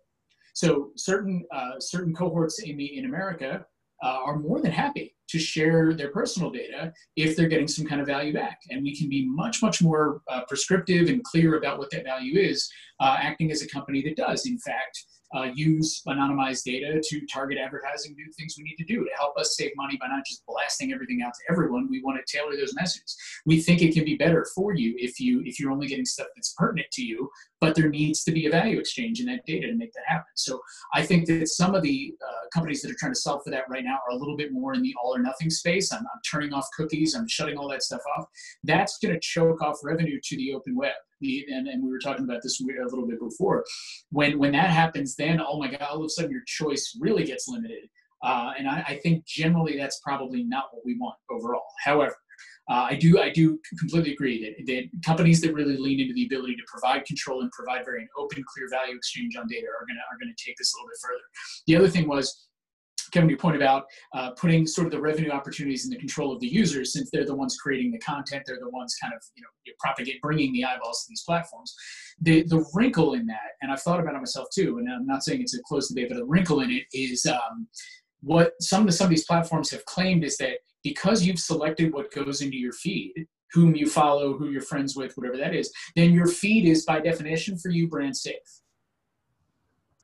So certain uh, certain cohorts in the in america uh, are more than happy to share their personal data if they're getting some kind of value back. And we can be much, much more uh, prescriptive and clear about what that value is, uh, acting as a company that does, in fact, uh, use anonymized data to target advertising, do things we need to do to help us save money by not just blasting everything out to everyone. We want to tailor those messages. We think it can be better for you if you if you're only getting stuff that's pertinent to you, but there needs to be a value exchange in that data to make that happen. So I think that some of the uh, companies that are trying to solve for that right now are a little bit more in the all or nothing space. I'm, I'm turning off cookies. I'm shutting all that stuff off. That's going to choke off revenue to the open web and, and we were talking about this a little bit before. When when that happens, then oh my god, all of a sudden your choice really gets limited. Uh, and I, I, think generally that's probably not what we want overall. However, uh, I do I do completely agree that, that companies that really lean into the ability to provide control and provide very open, clear value exchange on data are gonna are gonna take this a little bit further. The other thing was Kevin, your point about uh, putting sort of the revenue opportunities in the control of the users, since they're the ones creating the content, they're the ones kind of you know propagate, bringing the eyeballs to these platforms. The the wrinkle in that, and I've thought about it myself too, and I'm not saying it's a closed debate, but the wrinkle in it is um, what some of some of these platforms have claimed is that because you've selected what goes into your feed, whom you follow, who you're friends with, whatever that is, then your feed is by definition for you brand safe.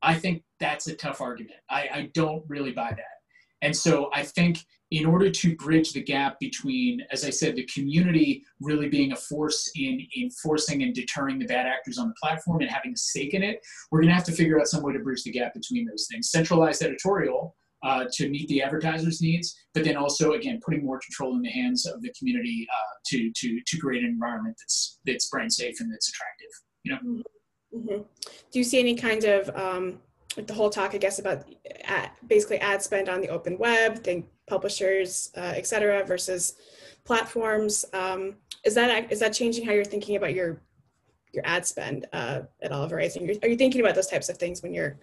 I think that's a tough argument. I, I don't really buy that. And so I think in order to bridge the gap between, as I said, the community really being a force in enforcing and deterring the bad actors on the platform and having a stake in it, we're going to have to figure out some way to bridge the gap between those things. Centralized editorial uh, to meet the advertisers' needs, but then also, again, putting more control in the hands of the community uh, to to to create an environment that's that's brand safe and that's attractive. You know. Mm-hmm. Do you see any kind of um the whole talk, I guess, about ad, basically ad spend on the open web, think publishers, uh, et cetera, versus platforms. Um, is that is that changing how you're thinking about your your ad spend uh, at all, Verizon? Are you thinking about those types of things when you're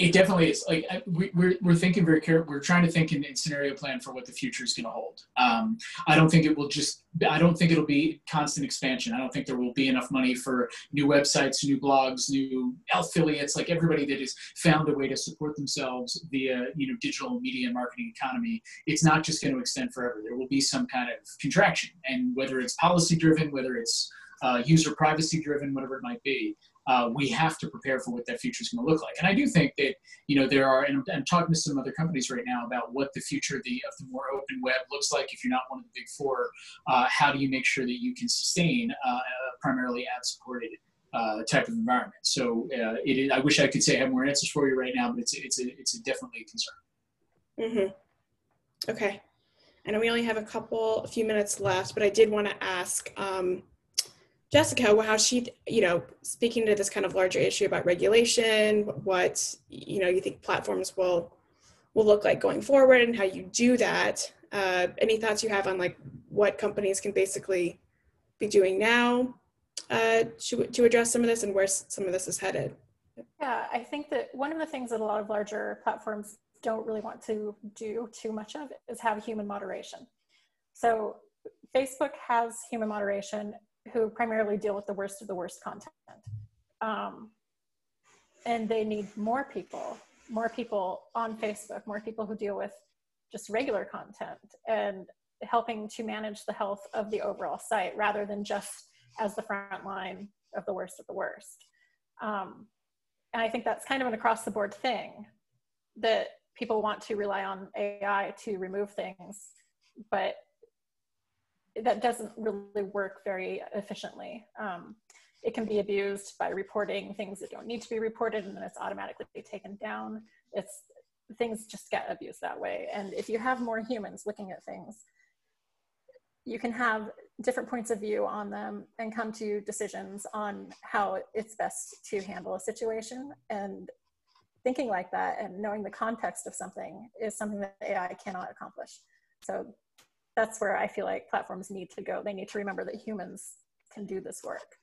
it definitely is. Like we, we're we're thinking very careful. We're trying to think in, in scenario plan for what the future is going to hold. Um, I don't think it will just. I don't think it'll be constant expansion. I don't think there will be enough money for new websites, new blogs, new affiliates. Like everybody that has found a way to support themselves via you know digital media marketing economy. It's not just going to extend forever. There will be some kind of contraction, and whether it's policy driven, whether it's uh, user privacy driven, whatever it might be uh, we have to prepare for what that future is going to look like. And I do think that you know there are, and I'm, I'm, talking to some other companies right now about what the future of the of the more open web looks like. If you're not one of the big four, uh, how do you make sure that you can sustain uh, primarily ad supported? Uh, type of environment. So uh, it is, I wish I could say I have more answers for you right now, but it's it's a, it's a definitely a concern. Mm-hmm. Okay. I know we only have a couple, a few minutes left, but I did want to ask. Um, Jessica, how she, you know, speaking to this kind of larger issue about regulation, what you know you think platforms will will look like going forward, and how you do that. Uh, any thoughts you have on like what companies can basically be doing now uh, to to address some of this, and where some of this is headed? Yeah, I think that one of the things that a lot of larger platforms don't really want to do too much of is have human moderation. So Facebook has human moderation who primarily deal with the worst of the worst content. Um, and they need more people, more people on Facebook, more people who deal with just regular content and helping to manage the health of the overall site rather than just as the front line of the worst of the worst. Um, and I think that's kind of an across the board thing that people want to rely on AI to remove things, but that doesn't really work very efficiently. Um, it can be abused by reporting things that don't need to be reported and then it's automatically taken down. It's things just get abused that way. And if you have more humans looking at things, you can have different points of view on them and come to decisions on how it's best to handle a situation. And thinking like that and knowing the context of something is something that AI cannot accomplish. So that's where I feel like platforms need to go. They need to remember that humans can do this work.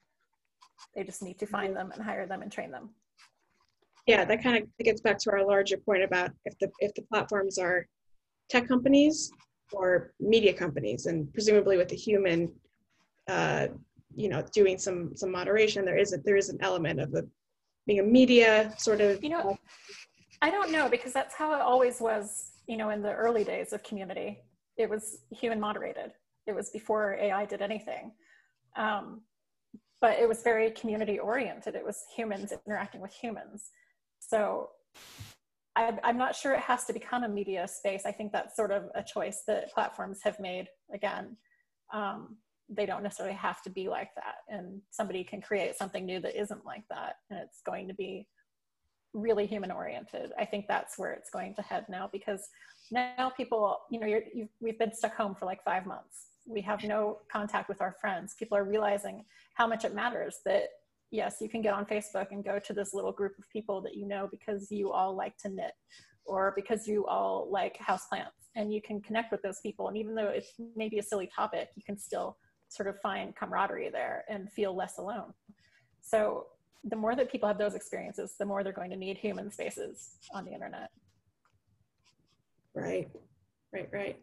They just need to find them and hire them and train them. Yeah, that kind of gets back to our larger point about if the if the platforms are tech companies or media companies, and presumably with the human, uh, you know, doing some some moderation, there is a, there is an element of the being a media sort of. You know, I don't know because that's how it always was. You know, in the early days of community, it was human moderated. It was before AI did anything. Um, but it was very community oriented. It was humans interacting with humans. So I, I'm not sure it has to become a media space. I think that's sort of a choice that platforms have made. Again, um, they don't necessarily have to be like that, and somebody can create something new that isn't like that, and it's going to be really human oriented. I think that's where it's going to head now because now people, you know, you're, we've been stuck home for like five months. We have no contact with our friends. People are realizing how much it matters that yes, you can get on Facebook and go to this little group of people that you know because you all like to knit or because you all like houseplants and you can connect with those people. And even though it's maybe a silly topic, you can still sort of find camaraderie there and feel less alone. So the more that people have those experiences, the more they're going to need human spaces on the internet. Right, right, right.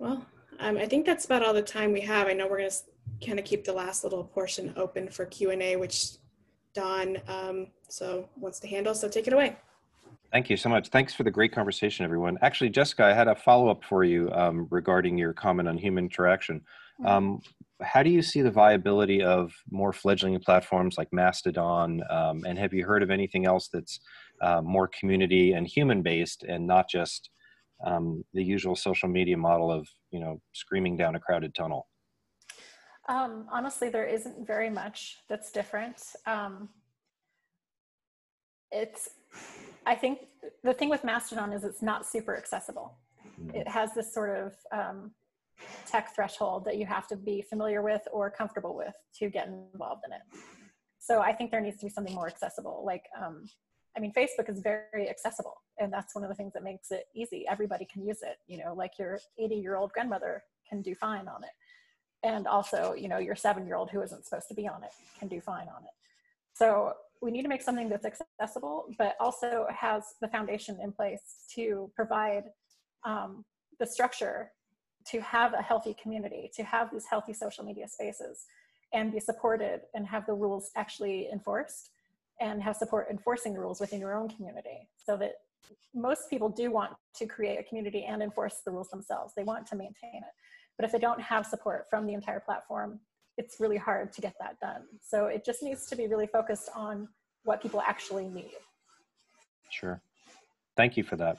Well, um, I think that's about all the time we have. I know we're going to kind of keep the last little portion open for Q&A, which Dawn um, so wants to handle, so take it away. Thank you so much. Thanks for the great conversation, everyone. Actually, Jessica, I had a follow-up for you um, regarding your comment on human interaction. Mm-hmm. Um, how do you see the viability of more fledgling platforms like Mastodon? Um, and have you heard of anything else that's uh, more community and human based and not just um, the usual social media model of you know screaming down a crowded tunnel. Um, honestly there isn't very much that's different. Um, it's i think the thing with mastodon is it's not super accessible. Mm-hmm. it has this sort of um, tech threshold that you have to be familiar with or comfortable with to get involved in it. So i think there needs to be something more accessible like um, I mean, Facebook is very accessible, and that's one of the things that makes it easy. Everybody can use it. You know, like your 80 year old grandmother can do fine on it. And also, you know, your seven year old who isn't supposed to be on it can do fine on it. So we need to make something that's accessible, but also has the foundation in place to provide um, the structure to have a healthy community, to have these healthy social media spaces and be supported and have the rules actually enforced and have support enforcing the rules within your own community so that most people do want to create a community and enforce the rules themselves. They want to maintain it. But if they don't have support from the entire platform, it's really hard to get that done. So it just needs to be really focused on what people actually need. Sure. Thank you for that.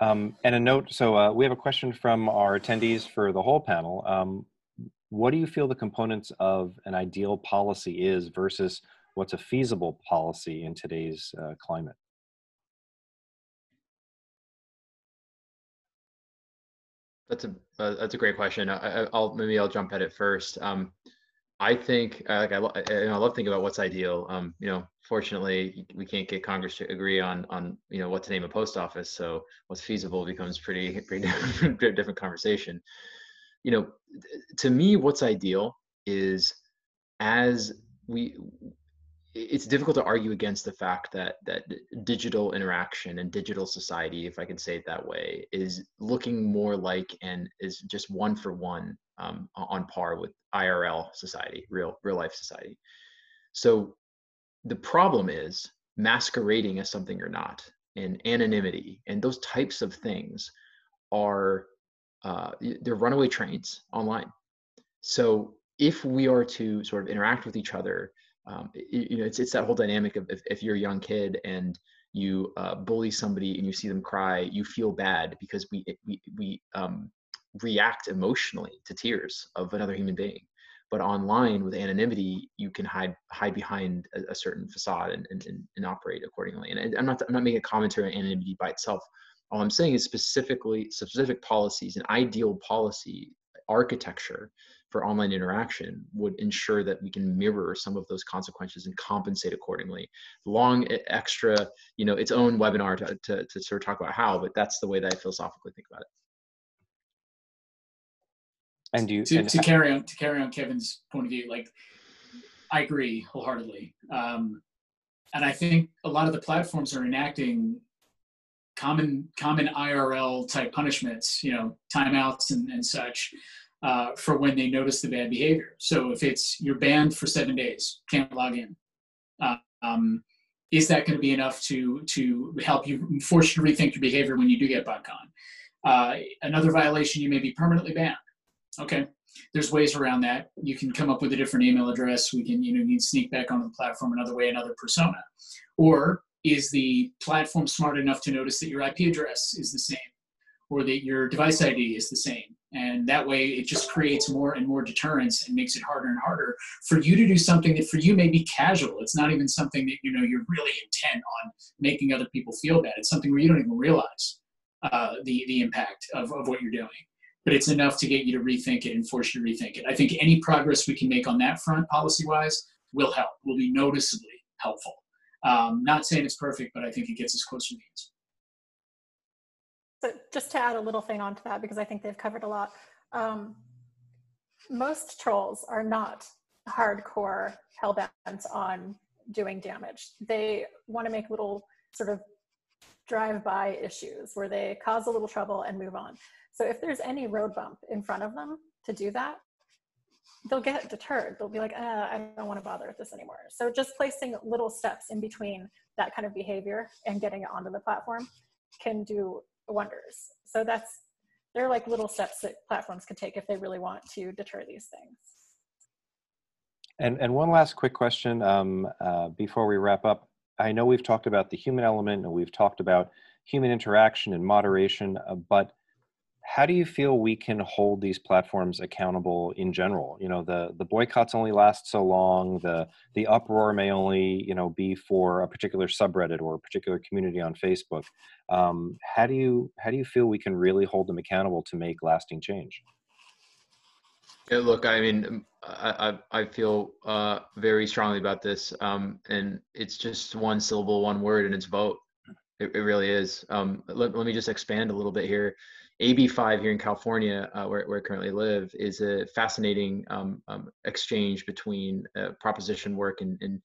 Um, and a note, so uh, we have a question from our attendees for the whole panel. Um, what do you feel the components of an ideal policy is versus what's a feasible policy in today's uh, climate? That's a uh, that's a great question. I, will maybe I'll jump at it first. Um, I think uh, like I, I, I, love thinking about what's ideal. Um, you know, fortunately, we can't get Congress to agree on on you know what to name a post office. So what's feasible becomes pretty *laughs* pretty different, different conversation. You know, to me, what's ideal is as we it's difficult to argue against the fact that that digital interaction and digital society, if I can say it that way, is looking more like and is just one for one um, on par with IRL society, real real life society. So the problem is masquerading as something you're not, and anonymity, and those types of things are uh, they're runaway trains online. So if we are to sort of interact with each other um, you know, it's it's that whole dynamic of if, if you're a young kid and you uh, bully somebody and you see them cry, you feel bad because we we we um, react emotionally to tears of another human being. But online with anonymity, you can hide hide behind a, a certain facade and, and, and operate accordingly. And I'm not I'm not making a commentary on anonymity by itself. All I'm saying is specifically specific policies, an ideal policy architecture for online interaction would ensure that we can mirror some of those consequences and compensate accordingly. Long extra, you know, its own webinar to, to, to sort of talk about how, but that's the way that I philosophically think about it. And you to, and to carry on to carry on Kevin's point of view, like I agree wholeheartedly. Um, and I think a lot of the platforms are enacting common common IRL type punishments, you know, timeouts and, and such, uh, for when they notice the bad behavior. So if it's you're banned for seven days, can't log in. Uh, um, is that going to be enough to to help you force you to rethink your behavior when you do get BotCon? Uh, another violation, you may be permanently banned. Okay, there's ways around that. You can come up with a different email address. We can, you know, you can sneak back onto the platform another way, another persona. Or is the platform smart enough to notice that your IP address is the same or that your device ID is the same? And that way it just creates more and more deterrence and makes it harder and harder for you to do something that for you may be casual. It's not even something that, you know, you're really intent on making other people feel bad. It's something where you don't even realize uh, the, the impact of, of what you're doing but it's enough to get you to rethink it and force you to rethink it. I think any progress we can make on that front, policy wise, will help, will be noticeably helpful. Um, not saying it's perfect, but I think it gets us closer to the answer. So just to add a little thing onto that, because I think they've covered a lot. Um, most trolls are not hardcore hellbent on doing damage. They want to make little sort of drive-by issues where they cause a little trouble and move on. So if there's any road bump in front of them to do that, they'll get deterred. They'll be like, uh, I don't want to bother with this anymore. So just placing little steps in between that kind of behavior and getting it onto the platform can do wonders. So that's they're like little steps that platforms can take if they really want to deter these things. And and one last quick question um, uh, before we wrap up. I know we've talked about the human element and we've talked about human interaction and moderation, uh, but how do you feel we can hold these platforms accountable in general you know the the boycotts only last so long the the uproar may only you know be for a particular subreddit or a particular community on facebook um, how do you how do you feel we can really hold them accountable to make lasting change yeah, look, I mean, um, I, I, I feel uh, very strongly about this, um, and it's just one syllable, one word, and it's vote. It, it really is. Um, let, let me just expand a little bit here. AB5 here in California, uh, where, where I currently live, is a fascinating um, um, exchange between uh, proposition work and, and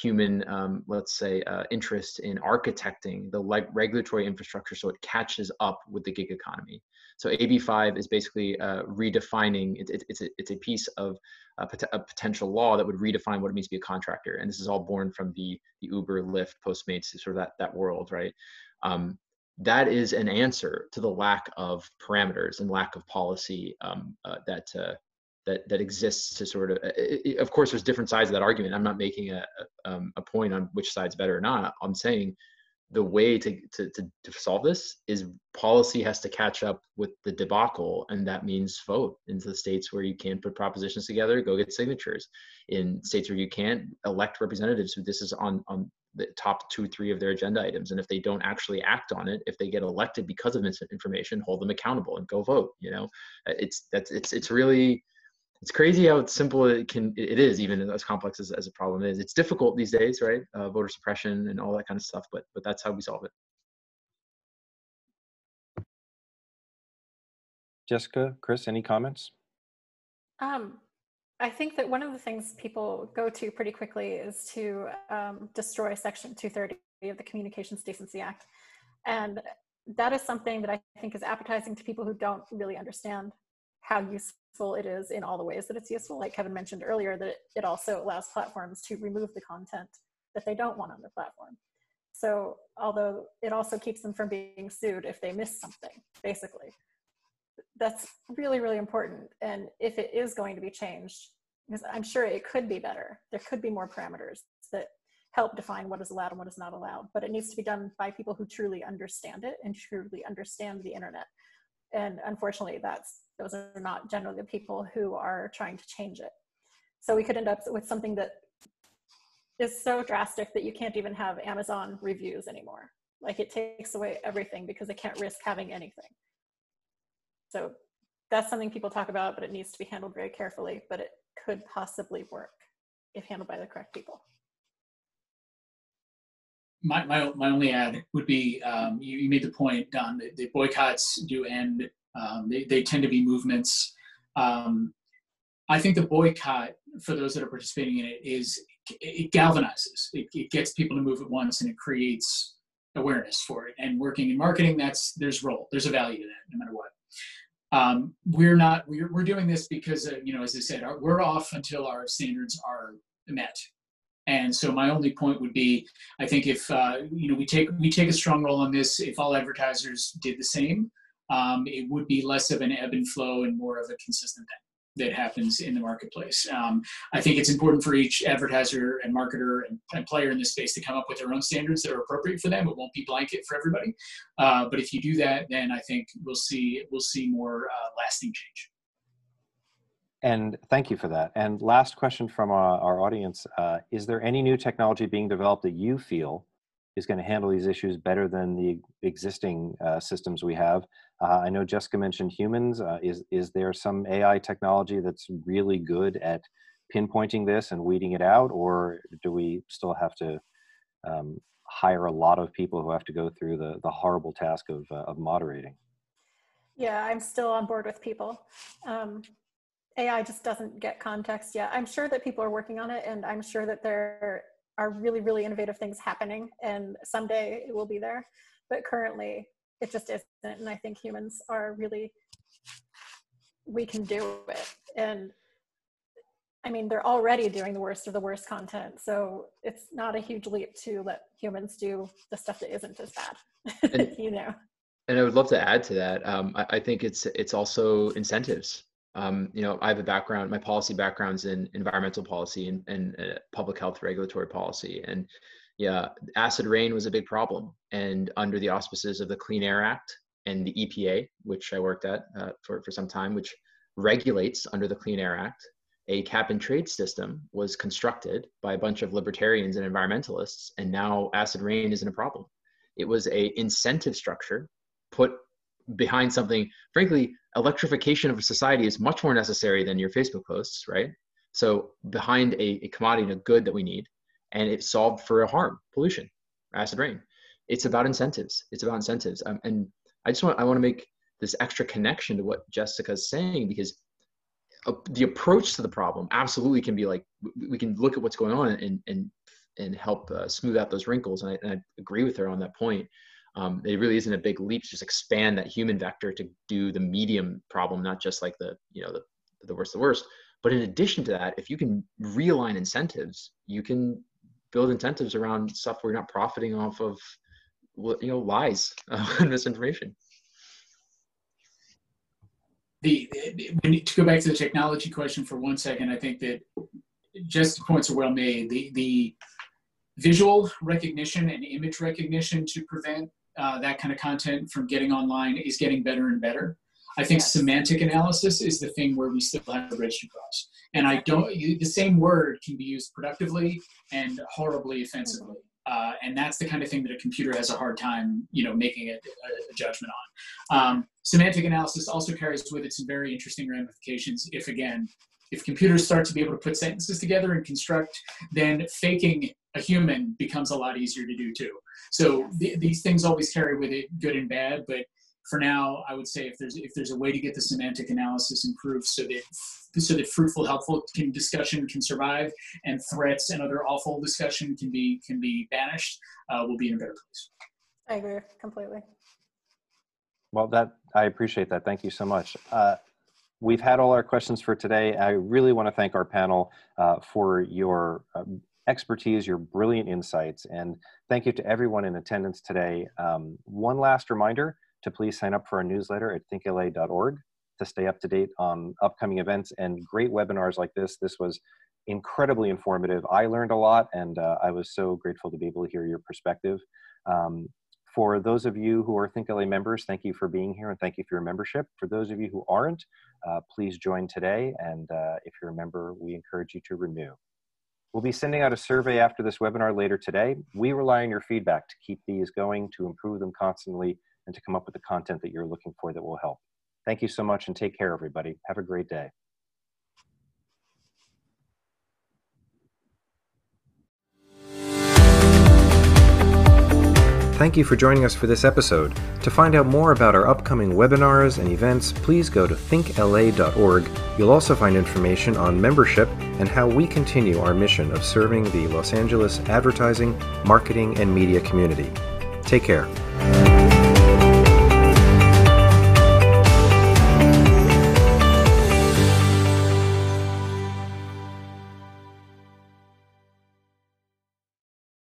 human, um, let's say, uh, interest in architecting the leg- regulatory infrastructure so it catches up with the gig economy. So AB5 is basically uh, redefining, it, it, it's, a, it's a piece of a, pot- a, potential law that would redefine what it means to be a contractor. And this is all born from the, the Uber, Lyft, Postmates, sort of that, that world, right? Um, that is an answer to the lack of parameters and lack of policy um, uh, that uh, that that exists to sort of. It, it, of course, there's different sides of that argument. I'm not making a um, a point on which side's better or not. I'm saying the way to, to, to, to, solve this is policy has to catch up with the debacle and that means vote into the states where you can't put propositions together go get signatures in states where you can't elect representatives who this is on on the top two three of their agenda items. And if they don't actually act on it if they get elected because of misinformation, hold them accountable and go vote you know? Uh, it's that's it's it's really it's crazy how simple it can it is even as complex as, as a problem is. It's difficult these days right? Uh, voter suppression and all that kind of stuff but but that's how we solve it. Jessica chris any comments? Um I think that one of the things people go to pretty quickly is to um, destroy Section 230 of the Communications Decency Act. And that is something that I think is appetizing to people who don't really understand how useful it is in all the ways that it's useful. Like Kevin mentioned earlier, that it also allows platforms to remove the content that they don't want on their platform. So, although it also keeps them from being sued if they miss something, basically that's really, really important. And if it is going to be changed, because I'm sure it could be better, there could be more parameters that help define what is allowed and what is not allowed, but it needs to be done by people who truly understand it and truly understand the internet. And unfortunately, that's those are not generally the people who are trying to change it. So we could end up with something that is so drastic that you can't even have Amazon reviews anymore. Like it takes away everything because they can't risk having anything. So that's something people talk about, but it needs to be handled very carefully, but it could possibly work if handled by the correct people. My, my, my only add would be um, you, you, made the point, Dawn, that the boycotts do end. Um, they, they tend to be movements. Um, I think the boycott for those that are participating in it is it galvanizes. It, it gets people to move at once, and it creates awareness for it. And working in marketing, that's there's role, there's a value to that, no matter what. Um, we're not we're, we're doing this because uh, you know as i said our, we're off until our standards are met. And so my only point would be i think if uh, you know we take we take a strong role on this if all advertisers did the same um, it would be less of an ebb and flow and more of a consistent thing that happens in the marketplace. Um, I think it's important for each advertiser and marketer and, and, player in this space to come up with their own standards that are appropriate for them. It won't be blanket for everybody, uh, but if you do that, then I think we'll see we'll see more uh, lasting change. And thank you for that. And last question from our, uh, our audience: uh, Is there any new technology being developed that you feel is going to handle these issues better than the existing uh, systems we have. Uh, I know Jessica mentioned humans. Uh, is is there some AI technology that's really good at pinpointing this and weeding it out, or do we still have to um, hire a lot of people who have to go through the the horrible task of uh, of moderating? Yeah, I'm still on board with people. Um, AI just doesn't get context yet. I'm sure that people are working on it, and I'm sure that there are really, really innovative things happening, and someday it will be there. But currently, it just isn't. And I think humans are really, we can do it. And I mean, they're already doing the worst of the worst content. So it's not a huge leap to let humans do the stuff that isn't as bad, *laughs* and, you know. And I would love to add to that. Um, I, I think it's it's also incentives um, you know, I have a background, my policy background's in environmental policy and, and uh, public health regulatory policy. And yeah, acid rain was a big problem. And under the auspices of the Clean Air Act and the EPA, which I worked at uh, for, for some time, which regulates under the Clean Air Act, a cap and trade system was constructed by a bunch of libertarians and environmentalists. And now acid rain isn't a problem. It was a incentive structure put behind something frankly electrification of a society is much more necessary than your facebook posts right so behind a, a commodity and a good that we need and it solved for a harm pollution acid rain. It's about incentives. It's about incentives. Um, and i just want i want to make this extra connection to what jessica's saying because uh, the approach to the problem absolutely can be like we can look at what's going on and and and help uh, smooth out those wrinkles and I, and I agree with her on that point. Um, it really isn't a big leap to just expand that human vector to do the medium problem, not just like the you know the the worst the worst. But in addition to that, if you can realign incentives, you can build incentives around stuff where you're not profiting off of you know lies and *laughs* misinformation. The, the to go back to the technology question for one second, I think that just the points are well made. The the visual recognition and image recognition to prevent uh, that kind of content from getting online is getting better and better. I think yes. semantic analysis is the thing where we still have a bridge to cross. And I don't, the same word can be used productively and horribly offensively. Uh, and that's the kind of thing that a computer has a hard time, you know, making a, a judgment on. Um, semantic analysis also carries with it some very interesting ramifications if, again, if computers start to be able to put sentences together and construct, then faking a human becomes a lot easier to do too. So th- these things always carry with it good and bad, but for now, I would say if there's if there's a way to get the semantic analysis improved so that so that fruitful, helpful can, discussion can survive and threats and other awful discussion can be can be banished, uh, we'll be in a better place. I agree completely. Well, that I appreciate that. Thank you so much. Uh, we've had all our questions for today. I really want to thank our panel uh, for your um, expertise, your brilliant insights, and thank you to everyone in attendance today. Um, one last reminder to please sign up for our newsletter at thinkla.org to stay up to date on upcoming events and great webinars like this. This was incredibly informative. I learned a lot, and uh, I was so grateful to be able to hear your perspective. Um, for those of you who are ThinkLA members, thank you for being here and thank you for your membership. For those of you who aren't, uh, please join today. And uh, if you're a member, we encourage you to renew. We'll be sending out a survey after this webinar later today. We rely on your feedback to keep these going, to improve them constantly, and to come up with the content that you're looking for that will help. Thank you so much and take care, everybody. Have a great day. thank you for joining us for this episode. To find out more about our upcoming webinars and events, please go to thinkla.org. You'll also find information on membership and how we continue our mission of serving the Los Angeles advertising, marketing, and media community. Take care.